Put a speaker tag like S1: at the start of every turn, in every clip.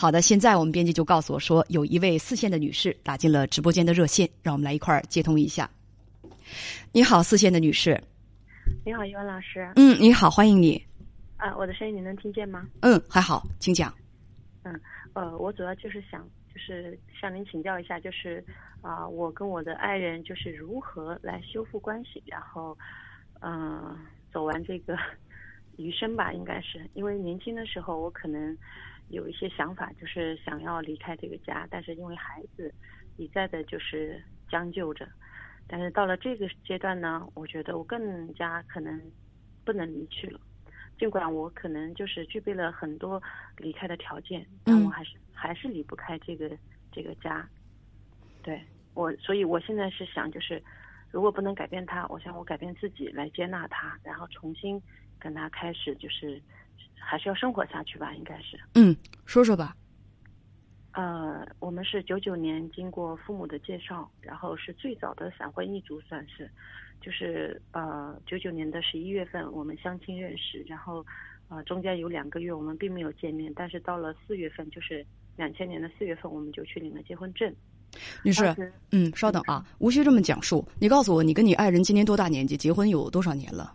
S1: 好的，现在我们编辑就告诉我说，有一位四线的女士打进了直播间的热线，让我们来一块儿接通一下。你好，四线的女士。
S2: 你好，一文老师。
S1: 嗯，你好，欢迎你。
S2: 啊，我的声音你能听见吗？
S1: 嗯，还好，请讲。
S2: 嗯，呃，我主要就是想，就是向您请教一下，就是啊，我跟我的爱人就是如何来修复关系，然后，嗯，走完这个余生吧，应该是因为年轻的时候我可能。有一些想法，就是想要离开这个家，但是因为孩子一再的就是将就着，但是到了这个阶段呢，我觉得我更加可能不能离去了。尽管我可能就是具备了很多离开的条件，但我还是还是离不开这个这个家。对我，所以我现在是想，就是如果不能改变他，我想我改变自己来接纳他，然后重新跟他开始就是。还是要生活下去吧，应该是。
S1: 嗯，说说吧。
S2: 呃，我们是九九年经过父母的介绍，然后是最早的闪婚一族，算是，就是呃九九年的十一月份我们相亲认识，然后呃中间有两个月我们并没有见面，但是到了四月份，就是两千年的四月份，我们就去领了结婚证。
S1: 女士，嗯，稍等啊，无需这么讲述，你告诉我，你跟你爱人今年多大年纪？结婚有多少年了？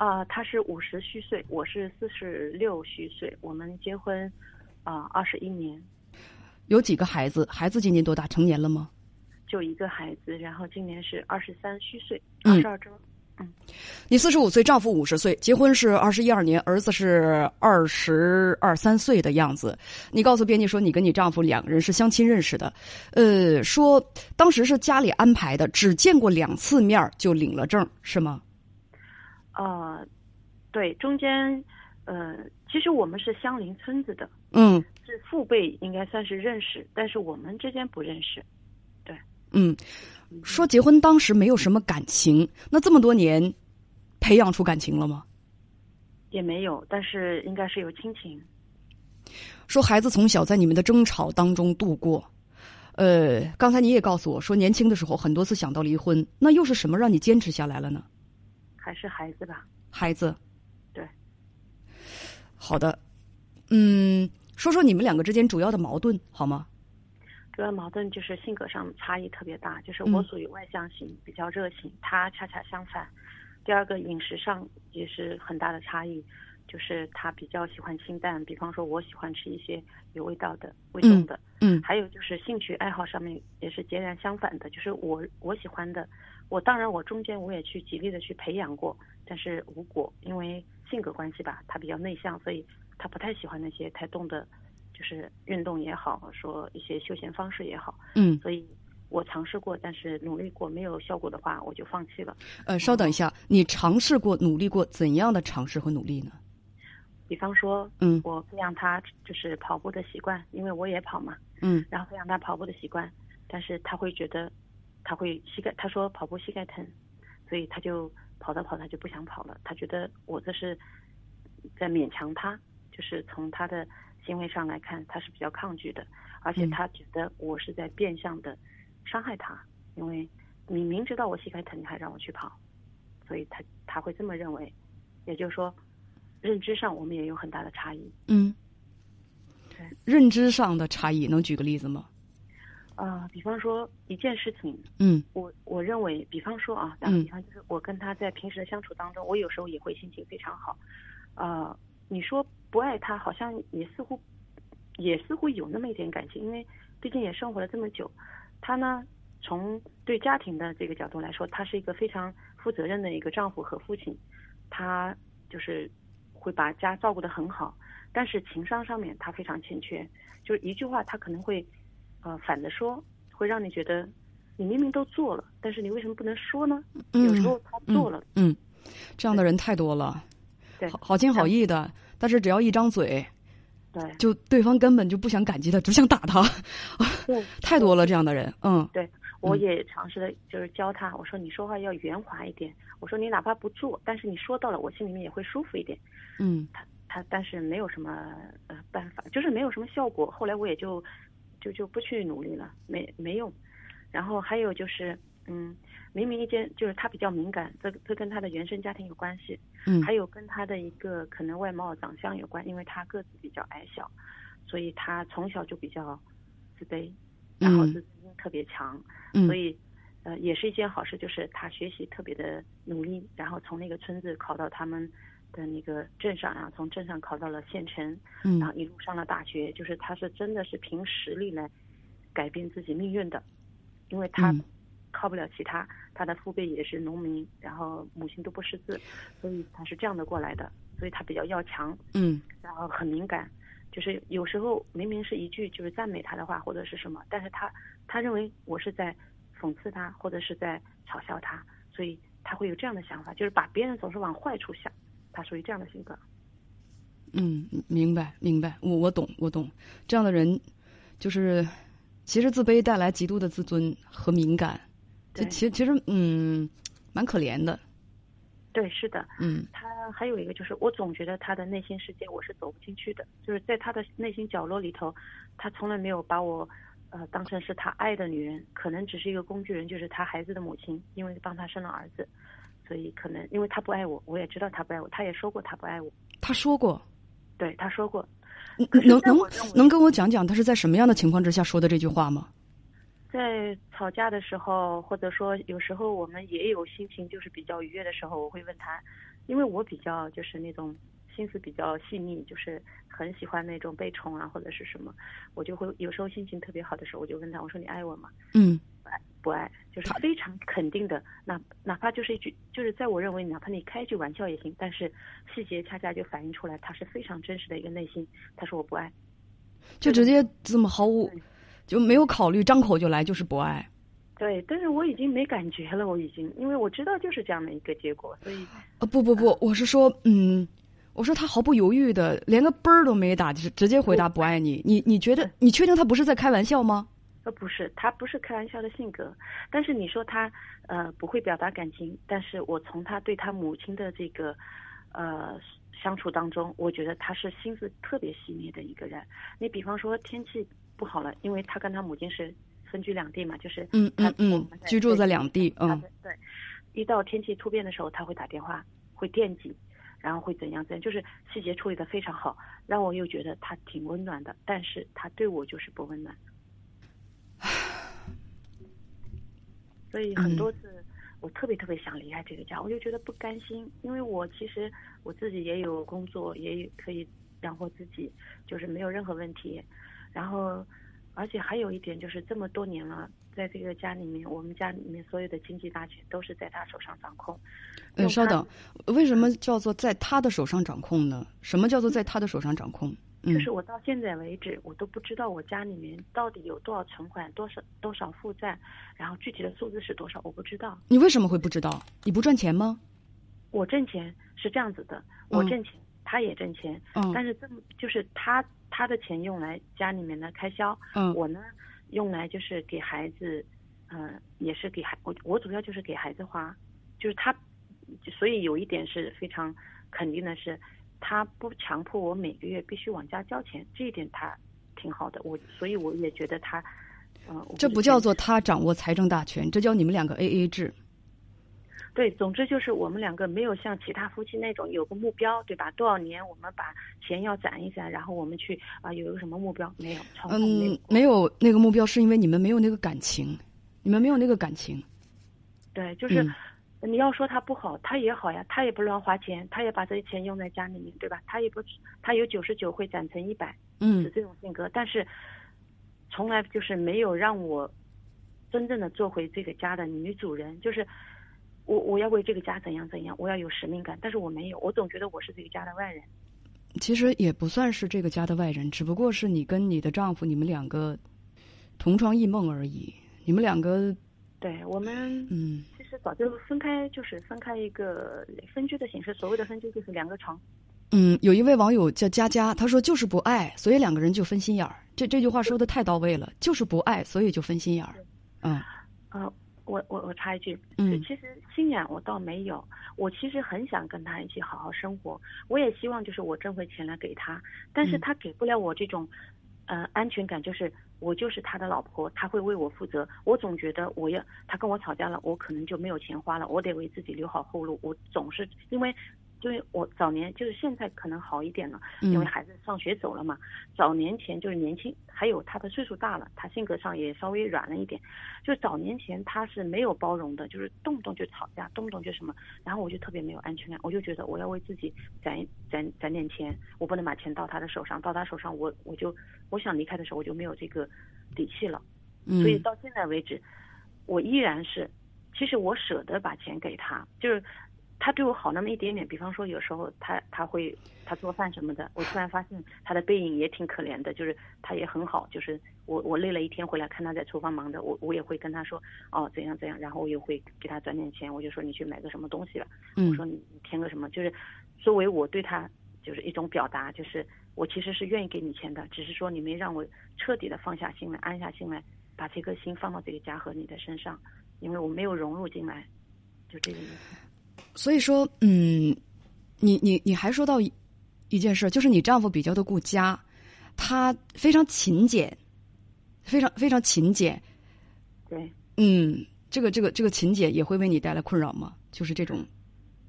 S2: 啊，他是五十虚岁，我是四十六虚岁，我们结婚啊二十一年，
S1: 有几个孩子？孩子今年多大？成年了吗？
S2: 就一个孩子，然后今年是二十三虚岁，二十二周。嗯，
S1: 你四十五岁，丈夫五十岁，结婚是二十一二年，儿子是二十二三岁的样子。你告诉编辑说，你跟你丈夫两个人是相亲认识的，呃，说当时是家里安排的，只见过两次面就领了证，是吗？
S2: 呃，对，中间，呃，其实我们是相邻村子的，
S1: 嗯，
S2: 是父辈，应该算是认识，但是我们之间不认识，对，
S1: 嗯，说结婚当时没有什么感情，那这么多年，培养出感情了吗？
S2: 也没有，但是应该是有亲情。
S1: 说孩子从小在你们的争吵当中度过，呃，刚才你也告诉我说，年轻的时候很多次想到离婚，那又是什么让你坚持下来了呢？
S2: 还是孩子吧，
S1: 孩子，
S2: 对，
S1: 好的，嗯，说说你们两个之间主要的矛盾好吗？
S2: 主要矛盾就是性格上差异特别大，就是我属于外向型，比较热情，他恰恰相反。第二个饮食上也是很大的差异，就是他比较喜欢清淡，比方说我喜欢吃一些有味道的、味重的。
S1: 嗯，
S2: 还有就是兴趣爱好上面也是截然相反的，就是我我喜欢的。我当然，我中间我也去极力的去培养过，但是无果，因为性格关系吧，他比较内向，所以他不太喜欢那些太动的，就是运动也好，说一些休闲方式也好，
S1: 嗯，
S2: 所以我尝试过，但是努力过没有效果的话，我就放弃了。
S1: 呃，稍等一下，你尝试过、努力过怎样的尝试和努力呢？
S2: 比方说，
S1: 嗯，
S2: 我培养他就是跑步的习惯，因为我也跑嘛，
S1: 嗯，
S2: 然后培养他跑步的习惯，但是他会觉得。他会膝盖，他说跑步膝盖疼，所以他就跑着跑着就不想跑了。他觉得我这是在勉强他，就是从他的行为上来看，他是比较抗拒的，而且他觉得我是在变相的伤害他，因为你明知道我膝盖疼，你还让我去跑，所以他他会这么认为。也就是说，认知上我们也有很大的差异。
S1: 嗯，
S2: 对，
S1: 认知上的差异，能举个例子吗？
S2: 啊，比方说一件事情，
S1: 嗯，
S2: 我我认为，比方说啊，打个比方，就是我跟他在平时的相处当中，我有时候也会心情非常好，啊，你说不爱他，好像也似乎也似乎有那么一点感情，因为毕竟也生活了这么久，他呢，从对家庭的这个角度来说，他是一个非常负责任的一个丈夫和父亲，他就是会把家照顾得很好，但是情商上面他非常欠缺，就是一句话他可能会。呃，反着说会让你觉得，你明明都做了，但是你为什么不能说呢？有时候他做了，
S1: 嗯，这样的人太多了，
S2: 对，
S1: 好心好意的，但是只要一张嘴，
S2: 对，
S1: 就对方根本就不想感激他，只想打他，
S2: 对，
S1: 太多了这样的人，嗯，
S2: 对，我也尝试的就是教他，我说你说话要圆滑一点，我说你哪怕不做，但是你说到了，我心里面也会舒服一点，
S1: 嗯，
S2: 他他但是没有什么呃办法，就是没有什么效果，后来我也就。就就不去努力了，没没用。然后还有就是，嗯，明明一件就是他比较敏感，这这跟他的原生家庭有关系，
S1: 嗯，
S2: 还有跟他的一个可能外貌长相有关，因为他个子比较矮小，所以他从小就比较自卑，然后自尊心特别强，所以呃也是一件好事，就是他学习特别的努力，然后从那个村子考到他们的那个镇上，然后从镇上考到了县城，然后一路上了大学，就是他是真的是凭实力来改变自己命运的，因为他靠不了其他，他的父辈也是农民，然后母亲都不识字，所以他是这样的过来的，所以他比较要强，
S1: 嗯，
S2: 然后很敏感。就是有时候明明是一句就是赞美他的话或者是什么，但是他他认为我是在讽刺他或者是在嘲笑他，所以他会有这样的想法，就是把别人总是往坏处想，他属于这样的性格。
S1: 嗯，明白明白，我我懂我懂，这样的人就是其实自卑带来极度的自尊和敏感，
S2: 对，
S1: 其实其实嗯蛮可怜的。
S2: 对，是的，
S1: 嗯，
S2: 他还有一个就是，我总觉得他的内心世界我是走不进去的，就是在他的内心角落里头，他从来没有把我，呃，当成是他爱的女人，可能只是一个工具人，就是他孩子的母亲，因为帮他生了儿子，所以可能因为他不爱我，我也知道他不爱我，他也说过他不爱我，
S1: 他说过，
S2: 对，他说过，
S1: 能能能跟我讲讲他是在什么样的情况之下说的这句话吗？
S2: 在吵架的时候，或者说有时候我们也有心情就是比较愉悦的时候，我会问他，因为我比较就是那种心思比较细腻，就是很喜欢那种被宠啊或者是什么，我就会有时候心情特别好的时候，我就问他，我说你爱我吗？
S1: 嗯，
S2: 不爱，不爱，就是非常肯定的，哪哪怕就是一句，就是在我认为哪怕你开一句玩笑也行，但是细节恰恰就反映出来他是非常真实的一个内心。他说我不爱，
S1: 就直接这么毫无。就没有考虑，张口就来就是不爱。
S2: 对，但是我已经没感觉了，我已经，因为我知道就是这样的一个结果，所以。
S1: 呃，不不不，我是说，嗯，我说他毫不犹豫的，连个啵儿都没打，就是直接回答不爱你。你你觉得，你确定他不是在开玩笑吗？
S2: 呃，不是，他不是开玩笑的性格。但是你说他呃不会表达感情，但是我从他对他母亲的这个呃相处当中，我觉得他是心思特别细腻的一个人。你比方说天气。不好了，因为他跟他母亲是分居两地嘛，就是
S1: 嗯嗯嗯，居住在两地，嗯，
S2: 对，一到天气突变的时候，他会打电话，会惦记，然后会怎样怎样，就是细节处理的非常好，让我又觉得他挺温暖的，但是他对我就是不温暖，所以很多次我特别特别想离开这个家，我就觉得不甘心，因为我其实我自己也有工作，也可以养活自己，就是没有任何问题。然后，而且还有一点就是，这么多年了，在这个家里面，我们家里面所有的经济大权都是在他手上掌控。
S1: 呃，稍等，为什么叫做在他的手上掌控呢？什么叫做在他的手上掌控？
S2: 就是我到现在为止，我都不知道我家里面到底有多少存款，多少多少负债，然后具体的数字是多少，我不知道。
S1: 你为什么会不知道？你不赚钱吗？
S2: 我挣钱是这样子的，我挣钱，他也挣钱，
S1: 嗯，
S2: 但是这么就是他。他的钱用来家里面的开销，嗯，我呢用来就是给孩子，嗯，也是给孩我我主要就是给孩子花，就是他，所以有一点是非常肯定的是，他不强迫我每个月必须往家交钱，这一点他挺好的，我所以我也觉得他，嗯，
S1: 这不叫做他掌握财政大权，这叫你们两个 A A 制。
S2: 对，总之就是我们两个没有像其他夫妻那种有个目标，对吧？多少年我们把钱要攒一攒，然后我们去啊有一个什么目标？没有，
S1: 嗯，没有那个目标，是因为你们没有那个感情，你们没有那个感情。
S2: 对，就是你要说他不好，他也好呀，他也不乱花钱，他也把这些钱用在家里面，对吧？他也不，他有九十九会攒成一百，
S1: 嗯，
S2: 是这种性格，但是从来就是没有让我真正的做回这个家的女主人，就是。我我要为这个家怎样怎样，我要有使命感，但是我没有，我总觉得我是这个家的外人。
S1: 其实也不算是这个家的外人，只不过是你跟你的丈夫，你们两个同床异梦而已。你们两个，
S2: 对我们，
S1: 嗯，
S2: 其实早就分开，就是分开一个分居的形式。所谓的分居就是两个床。
S1: 嗯，有一位网友叫佳佳，他说就是不爱，所以两个人就分心眼儿。这这句话说的太到位了，就是不爱，所以就分心眼儿。嗯，
S2: 啊。我我我插一句，嗯，其实心眼我倒没有，我其实很想跟他一起好好生活，我也希望就是我挣回钱来给他，但是他给不了我这种，呃，安全感，就是我就是他的老婆，他会为我负责，我总觉得我要他跟我吵架了，我可能就没有钱花了，我得为自己留好后路，我总是因为就是我早年就是现在可能好一点了，
S1: 嗯
S2: 因为孩子上学走了嘛。早年前就是年轻，还有他的岁数大了，他性格上也稍微软了一点。就是早年前他是没有包容的，就是动不动就吵架，动不动就什么，然后我就特别没有安全感，我就觉得我要为自己攒攒攒点钱，我不能把钱到他的手上，到他手上我我就我想离开的时候我就没有这个底气了。
S1: 嗯，
S2: 所以到现在为止，我依然是，其实我舍得把钱给他，就是他对我好那么一点点。比方说，有时候他他会他做饭什么的，我突然发现他的背影也挺可怜的，就是他也很好，就是我我累了一天回来看他在厨房忙的，我我也会跟他说哦怎样怎样，然后我也会给他转点钱，我就说你去买个什么东西吧，
S1: 嗯
S2: 我说你你添个什么，就是作为我对他就是一种表达，就是我其实是愿意给你钱的，只是说你没让我彻底的放下心来，安下心来，把这颗心放到这个家和你的身上，因为我没有融入进来，就这个意思。
S1: 所以说，嗯，你你你还说到一一件事，就是你丈夫比较的顾家，他非常勤俭，非常非常勤俭。
S2: 对，
S1: 嗯，这个这个这个勤俭也会为你带来困扰吗？就是这种，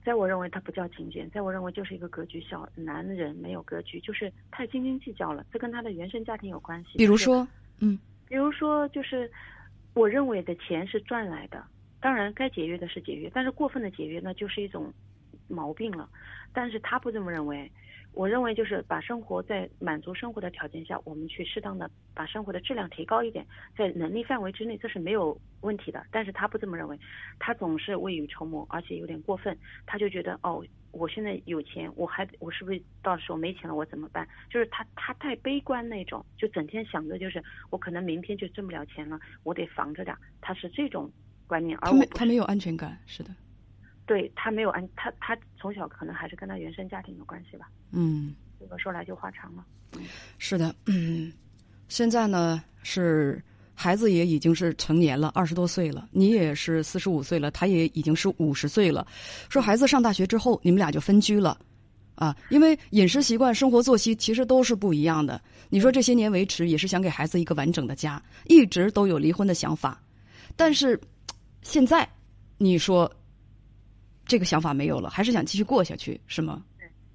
S2: 在我认为他不叫勤俭，在我认为就是一个格局小，男人没有格局，就是太斤斤计较了，这跟他的原生家庭有关系。
S1: 比如说，嗯
S2: 比如说，就是我认为的钱是赚来的，当然该节约的是节约，但是过分的节约那就是一种毛病了。但是他不这么认为，我认为就是把生活在满足生活的条件下，我们去适当的把生活的质量提高一点，在能力范围之内，这是没有问题的。但是他不这么认为，他总是未雨绸缪，而且有点过分，他就觉得哦。我现在有钱，我还我是不是到时候没钱了，我怎么办？就是他他太悲观那种，就整天想着就是我可能明天就挣不了钱了，我得防着点。他是这种观念，而
S1: 他没有安全感，是的，
S2: 对他没有安，他他从小可能还是跟他原生家庭有关系吧。
S1: 嗯，
S2: 这个说来就话长了。
S1: 是的，嗯，现在呢是孩子也已经是成年了，二十多岁了，你也是四十五岁了，他也已经是五十岁了。说孩子上大学之后，你们俩就分居了，啊，因为饮食习惯、生活作息其实都是不一样的。你说这些年维持也是想给孩子一个完整的家，一直都有离婚的想法，但是现在你说这个想法没有了，还是想继续过下去，是吗？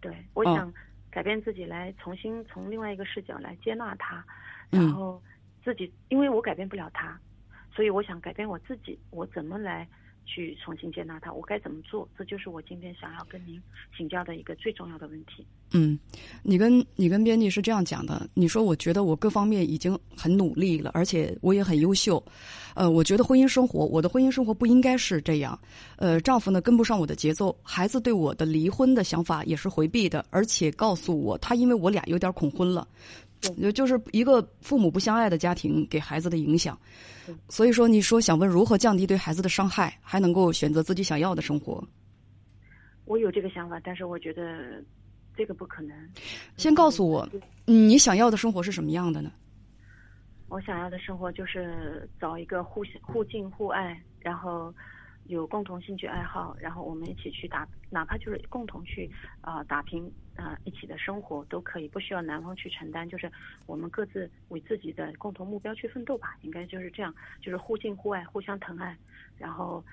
S2: 对，我
S1: 哦
S2: 想改变自己，来重新从另外一个视角来接纳他，
S1: 嗯
S2: 然后自己，因为我改变不了他，所以我想改变我自己，我怎么来去重新接纳他？我该怎么做？这就是我今天想要跟您请教的一个最重要的问题。
S1: 嗯，你跟你跟编辑是这样讲的，你说我觉得我各方面已经很努力了，而且我也很优秀，呃，我觉得婚姻生活，我的婚姻生活不应该是这样，呃，丈夫呢跟不上我的节奏，孩子对我的离婚的想法也是回避的，而且告诉我他因为我俩有点恐婚了，就就是一个父母不相爱的家庭给孩子的影响，所以说你说想问如何降低对孩子的伤害，还能够选择自己想要的生活，
S2: 我有这个想法，但是我觉得这个不可能。
S1: 先告诉我，嗯你想要的生活是什么样的呢？
S2: 我想要的生活就是找一个互互敬互爱，然后有共同兴趣爱好，然后我们一起去打，哪怕就是共同去啊、呃打拼啊、呃一起的生活都可以，不需要男方去承担，就是我们各自为自己的共同目标去奋斗吧，应该就是这样，就是互敬互爱，互相疼爱，然后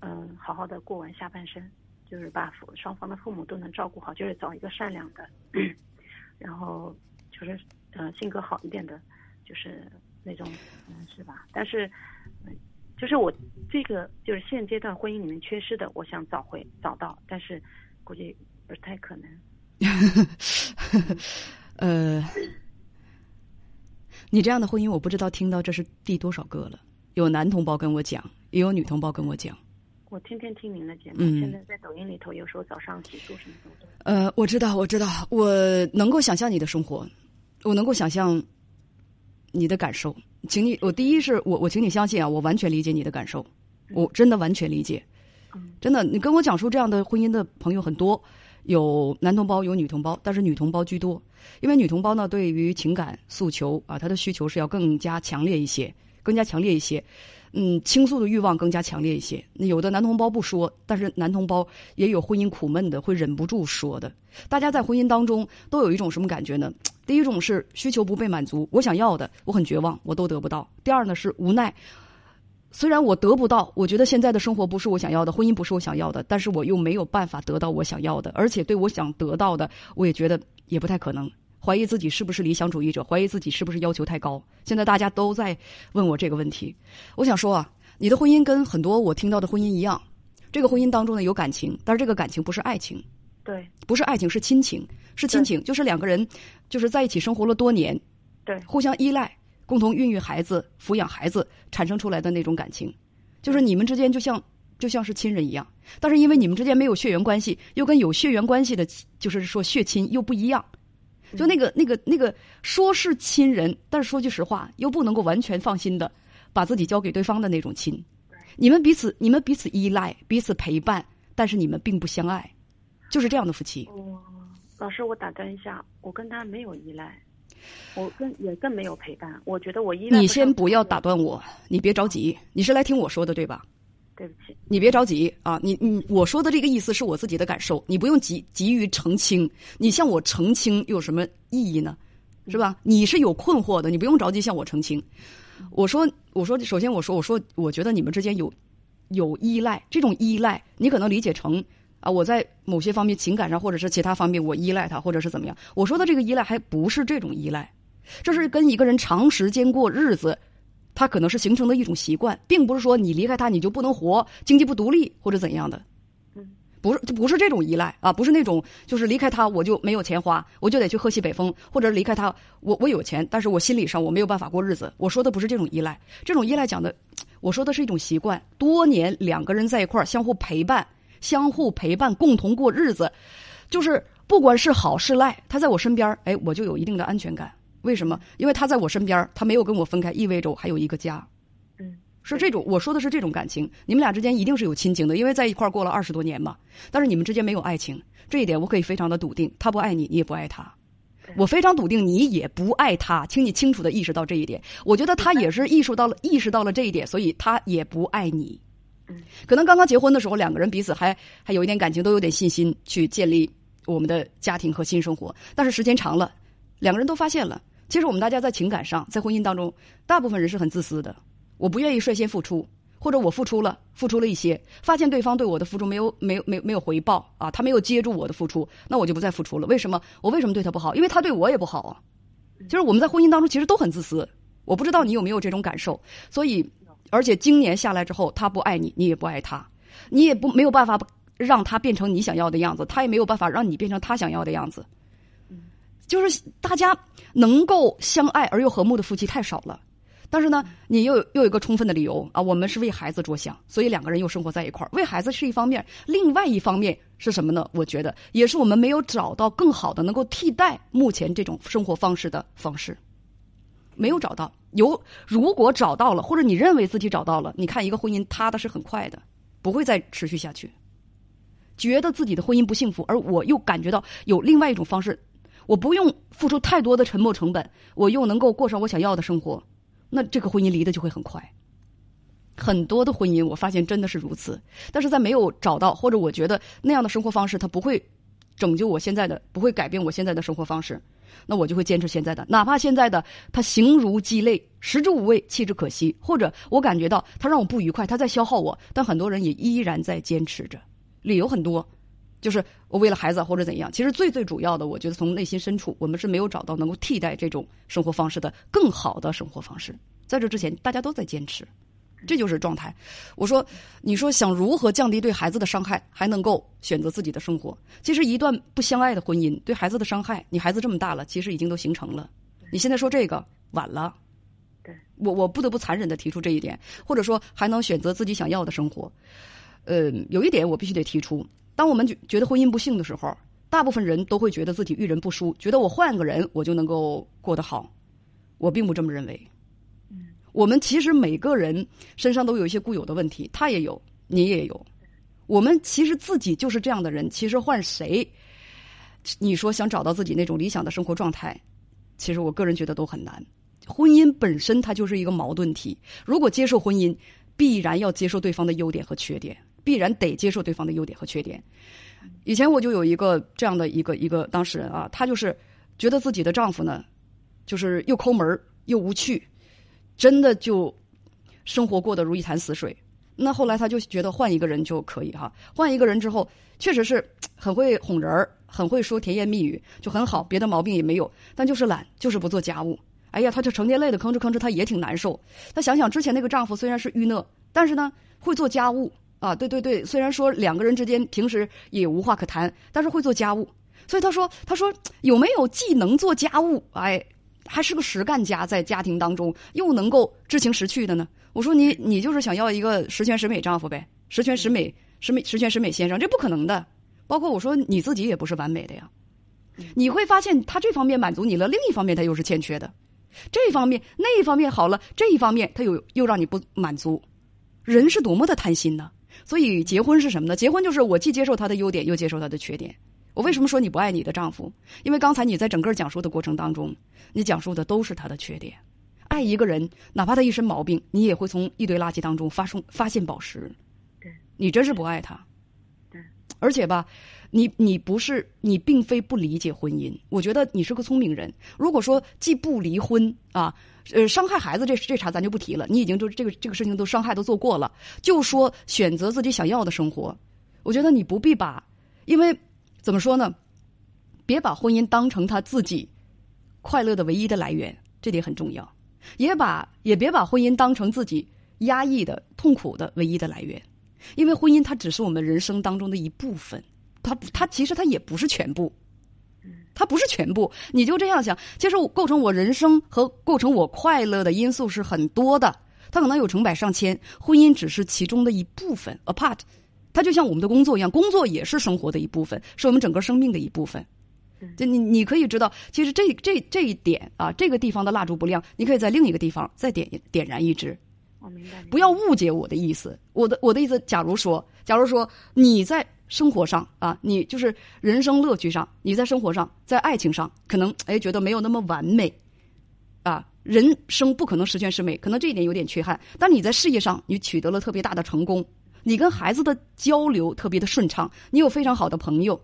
S2: 嗯、好好的过完下半生，就是把双方的父母都能照顾好，就是找一个善良的，然后就是呃性格好一点的，就是那种是吧？但是，嗯就是我这个就是现阶段婚姻里面缺失的，我想找回找到，但是估计不太可能。
S1: 呃，你这样的婚姻，我不知道听到这是第多少个了。有男同胞跟我讲，也有女同胞跟我讲。
S2: 我天天听您的节目，
S1: 嗯
S2: 现在在抖音里头，有时候早上洗漱什么的。
S1: 呃，我知道，我知道，我能够想象你的生活，我能够想象你的感受。请你，我第一是我，我请你相信啊，我完全理解你的感受，我真的完全理解。
S2: 嗯
S1: 真的，你跟我讲述这样的婚姻的朋友很多，有男同胞，有女同胞，但是女同胞居多，因为女同胞呢，对于情感诉求啊，她的需求是要更加强烈一些，更加强烈一些，嗯，倾诉的欲望更加强烈一些。有的男同胞不说，但是男同胞也有婚姻苦闷的，会忍不住说的。大家在婚姻当中都有一种什么感觉呢？第一种是需求不被满足，我想要的，我很绝望，我都得不到；第二呢是无奈。虽然我得不到，我觉得现在的生活不是我想要的，婚姻不是我想要的，但是我又没有办法得到我想要的，而且对我想得到的，我也觉得也不太可能。怀疑自己是不是理想主义者，怀疑自己是不是要求太高。现在大家都在问我这个问题，我想说啊，你的婚姻跟很多我听到的婚姻一样，这个婚姻当中呢有感情，但是这个感情不是爱情，
S2: 对，
S1: 不是爱情，是亲情，是亲情，就是两个人就是在一起生活了多年，
S2: 对，
S1: 互相依赖，共同孕育孩子、抚养孩子产生出来的那种感情，就是你们之间就像就像是亲人一样，但是因为你们之间没有血缘关系，又跟有血缘关系的，就是说血亲又不一样。就那个、那个、那个，说是亲人，但是说句实话，又不能够完全放心的把自己交给对方的那种亲。你们彼此、你们彼此依赖、彼此陪伴，但是你们并不相爱，就是这样的夫妻。
S2: 老师，我打断一下，我跟他没有依赖，我更也更没有陪伴。我觉得我依赖。
S1: 你先不要打断我，你别着急，你是来听我说的对吧？
S2: 对不起，
S1: 你别着急啊！你你我说的这个意思是我自己的感受，你不用急急于澄清。你向我澄清有什么意义呢？是吧？你是有困惑的，你不用着急向我澄清。我说我说，首先我说我说，我觉得你们之间有有依赖，这种依赖你可能理解成啊，我在某些方面情感上或者是其他方面我依赖他，或者是怎么样。我说的这个依赖还不是这种依赖，这是跟一个人长时间过日子。他可能是形成的一种习惯，并不是说你离开他你就不能活，经济不独立或者怎样的，
S2: 嗯，
S1: 不是不是这种依赖啊，不是那种就是离开他我就没有钱花，我就得去喝西北风，或者离开他我我有钱，但是我心理上我没有办法过日子。我说的不是这种依赖，这种依赖讲的，我说的是一种习惯，多年两个人在一块儿相互陪伴，相互陪伴共同过日子，就是不管是好是赖，他在我身边，哎，我就有一定的安全感。为什么？因为他在我身边，他没有跟我分开，意味着我还有一个家。
S2: 嗯，
S1: 是这种，我说的是这种感情。你们俩之间一定是有亲情的，因为在一块儿过了二十多年嘛。但是你们之间没有爱情，这一点我可以非常的笃定。他不爱你，你也不爱他。我非常笃定，你也不爱他，请你清楚的意识到这一点。我觉得他也是意识到了，意识到了这一点，所以他也不爱你。可能刚刚结婚的时候，两个人彼此还还有一点感情，都有点信心去建立我们的家庭和新生活。但是时间长了，两个人都发现了。其实我们大家在情感上，在婚姻当中，大部分人是很自私的。我不愿意率先付出，或者我付出了，付出了一些，发现对方对我的付出没有没有没有没有回报啊，他没有接住我的付出，那我就不再付出了。为什么？我为什么对他不好？因为他对我也不好啊。就是我们在婚姻当中其实都很自私。我不知道你有没有这种感受。所以，而且今年下来之后，他不爱你，你也不爱他，你也不没有办法让他变成你想要的样子，他也没有办法让你变成他想要的样子。就是大家能够相爱而又和睦的夫妻太少了，但是呢，你又又有一个充分的理由啊，我们是为孩子着想，所以两个人又生活在一块儿。为孩子是一方面，另外一方面是什么呢？我觉得也是我们没有找到更好的能够替代目前这种生活方式的方式，没有找到。有如果找到了，或者你认为自己找到了，你看一个婚姻塌的是很快的，不会再持续下去。觉得自己的婚姻不幸福，而我又感觉到有另外一种方式。我不用付出太多的沉没成本，我又能够过上我想要的生活，那这个婚姻离的就会很快。很多的婚姻，我发现真的是如此。但是在没有找到或者我觉得那样的生活方式，它不会拯救我现在的，不会改变我现在的生活方式，那我就会坚持现在的，哪怕现在的它形如鸡肋，食之无味，弃之可惜，或者我感觉到它让我不愉快，它在消耗我，但很多人也依然在坚持着，理由很多。就是我为了孩子或者怎样，其实最最主要的，我觉得从内心深处，我们是没有找到能够替代这种生活方式的更好的生活方式。在这之前，大家都在坚持，这就是状态。我说，你说想如何降低对孩子的伤害，还能够选择自己的生活？其实一段不相爱的婚姻对孩子的伤害，你孩子这么大了，其实已经都形成了。你现在说这个晚了，
S2: 对
S1: 我我不得不残忍的提出这一点，或者说还能选择自己想要的生活。呃，有一点我必须得提出。当我们觉觉得婚姻不幸的时候，大部分人都会觉得自己遇人不淑，觉得我换个人我就能够过得好。我并不这么认为。我们其实每个人身上都有一些固有的问题，他也有，你也有。我们其实自己就是这样的人，其实换谁，你说想找到自己那种理想的生活状态，其实我个人觉得都很难。婚姻本身它就是一个矛盾体，如果接受婚姻，必然要接受对方的优点和缺点。必然得接受对方的优点和缺点。以前我就有一个这样的一个一个当事人啊，她就是觉得自己的丈夫呢，就是又抠门又无趣，真的就生活过得如一潭死水。那后来他就觉得换一个人就可以哈，换一个人之后，确实是很会哄人儿，很会说甜言蜜语，就很好，别的毛病也没有，但就是懒，就是不做家务。哎呀，她就成天累得吭哧吭哧，她也挺难受。她想想之前那个丈夫虽然是郁讷，但是呢会做家务啊，对对对，虽然说两个人之间平时也无话可谈，但是会做家务。所以她说，她说有没有既能做家务，哎，还是个实干家，在家庭当中又能够知情识趣的呢？我说你你就是想要一个十全十美丈夫呗，十全十美十美十全十美先生，这不可能的。包括我说你自己也不是完美的呀，你会发现他这方面满足你了，另一方面他又是欠缺的。这一方面那一方面好了，这一方面他又又让你不满足。人是多么的贪心呢？所以结婚是什么呢？结婚就是我既接受他的优点，又接受他的缺点。我为什么说你不爱你的丈夫？因为刚才你在整个讲述的过程当中，你讲述的都是他的缺点。爱一个人，哪怕他一身毛病，你也会从一堆垃圾当中发生发现宝石。
S2: 对，
S1: 你真是不爱他。
S2: 对，
S1: 而且吧，你你不是你并非不理解婚姻，我觉得你是个聪明人。如果说既不离婚啊，呃，伤害孩子这这茬咱就不提了，你已经就这个这个事情都伤害都做过了，就说选择自己想要的生活，我觉得你不必把，因为怎么说呢，别把婚姻当成他自己快乐的唯一的来源，这点很重要。也把也别把婚姻当成自己压抑的、痛苦的唯一的来源，因为婚姻它只是我们人生当中的一部分，它它其实它也不是全部，它不是全部。你就这样想，其实构成我人生和构成我快乐的因素是很多的，它可能有成百上千，婚姻只是其中的一部分，a part。它就像我们的工作一样，工作也是生活的一部分，是我们整个生命的一部分。就你，你可以知道，其实这这这一点啊，这个地方的蜡烛不亮，你可以在另一个地方再点点燃一支。
S2: 我明白。
S1: 不要误解我的意思，我的我的意思，假如说，假如说你在生活上啊，你就是人生乐趣上，你在生活上，在爱情上，可能哎觉得没有那么完美，啊，人生不可能十全十美，可能这一点有点缺憾。但你在事业上，你取得了特别大的成功，你跟孩子的交流特别的顺畅，你有非常好的朋友。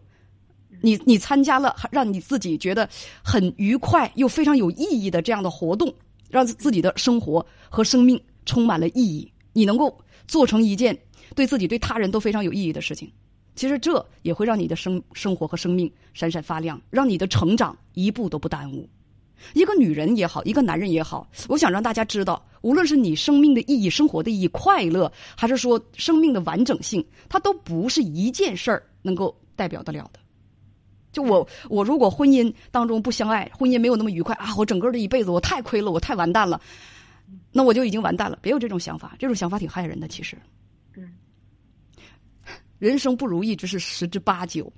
S1: 你你参加了让你自己觉得很愉快又非常有意义的这样的活动，让自己的生活和生命充满了意义。你能够做成一件对自己对他人都非常有意义的事情，其实这也会让你的生生活和生命闪闪发亮，让你的成长一步都不耽误。一个女人也好，一个男人也好，我想让大家知道，无论是你生命的意义、生活的意义、快乐，还是说生命的完整性，它都不是一件事儿能够代表得了的。就我，我如果婚姻当中不相爱，婚姻没有那么愉快啊，我整个的一辈子我太亏了，我太完蛋了，那我就已经完蛋了。别有这种想法，这种想法挺害人的。其实，
S2: 嗯，
S1: 人生不如意之事十之八九。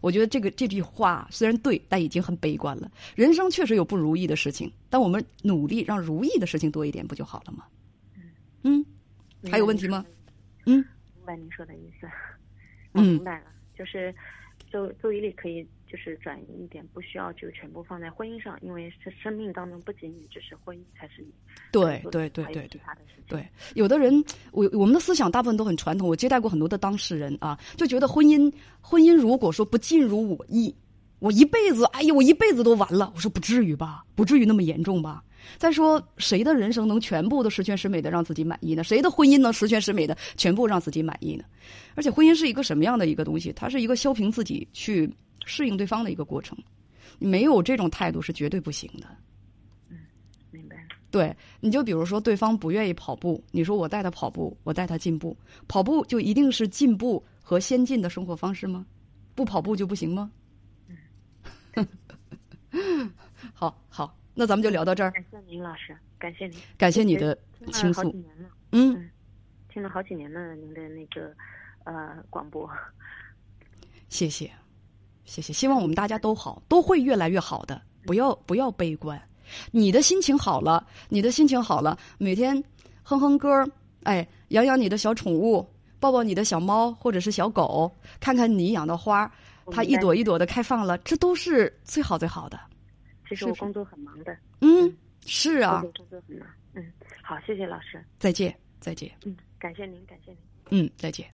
S1: 我觉得这个这句话虽然对，但已经很悲观了。人生确实有不如意的事情，但我们努力让如意的事情多一点，不就好了吗？嗯，还有问题吗？嗯，
S2: 明白您说的意思。我明白了，就是周周一力可以。就是转移一点，不需要就全部放在婚姻上，因为生生命当中不仅仅只是婚姻才是你。
S1: 对对对对对。对，有的人，我我们的思想大部分都很传统。我接待过很多的当事人啊，就觉得婚姻婚姻如果说不尽如我意，我一辈子，哎呀，我一辈子都完了。我说不至于吧，不至于那么严重吧。再说，谁的人生能全部都十全十美的让自己满意呢？谁的婚姻能十全十美的全部让自己满意呢？而且婚姻是一个什么样的一个东西？它是一个消平自己去。适应对方的一个过程，没有这种态度是绝对不行的。
S2: 嗯，明白。
S1: 对，你就比如说，对方不愿意跑步，你说我带他跑步，我带他进步，跑步就一定是进步和先进的生活方式吗？不跑步就不行吗？
S2: 嗯，
S1: 好好，那咱们就聊到这儿。
S2: 感谢您，老师，感谢您，
S1: 感谢你的倾诉。
S2: 嗯，听了好几年了，您的那个呃广播。
S1: 谢谢。谢谢，希望我们大家都好，都会越来越好的。不要不要悲观，你的心情好了，你的心情好了，每天哼哼歌哎，养养你的小宠物，抱抱你的小猫或者是小狗，看看你养的花，它一朵一朵的开放了，这都是最好最好的。
S2: 其实我工作很忙的。
S1: 嗯，是啊。
S2: 工作很忙。嗯，好，谢谢老师。
S1: 再见，再见。
S2: 嗯，感谢您，感谢您。
S1: 嗯，再见。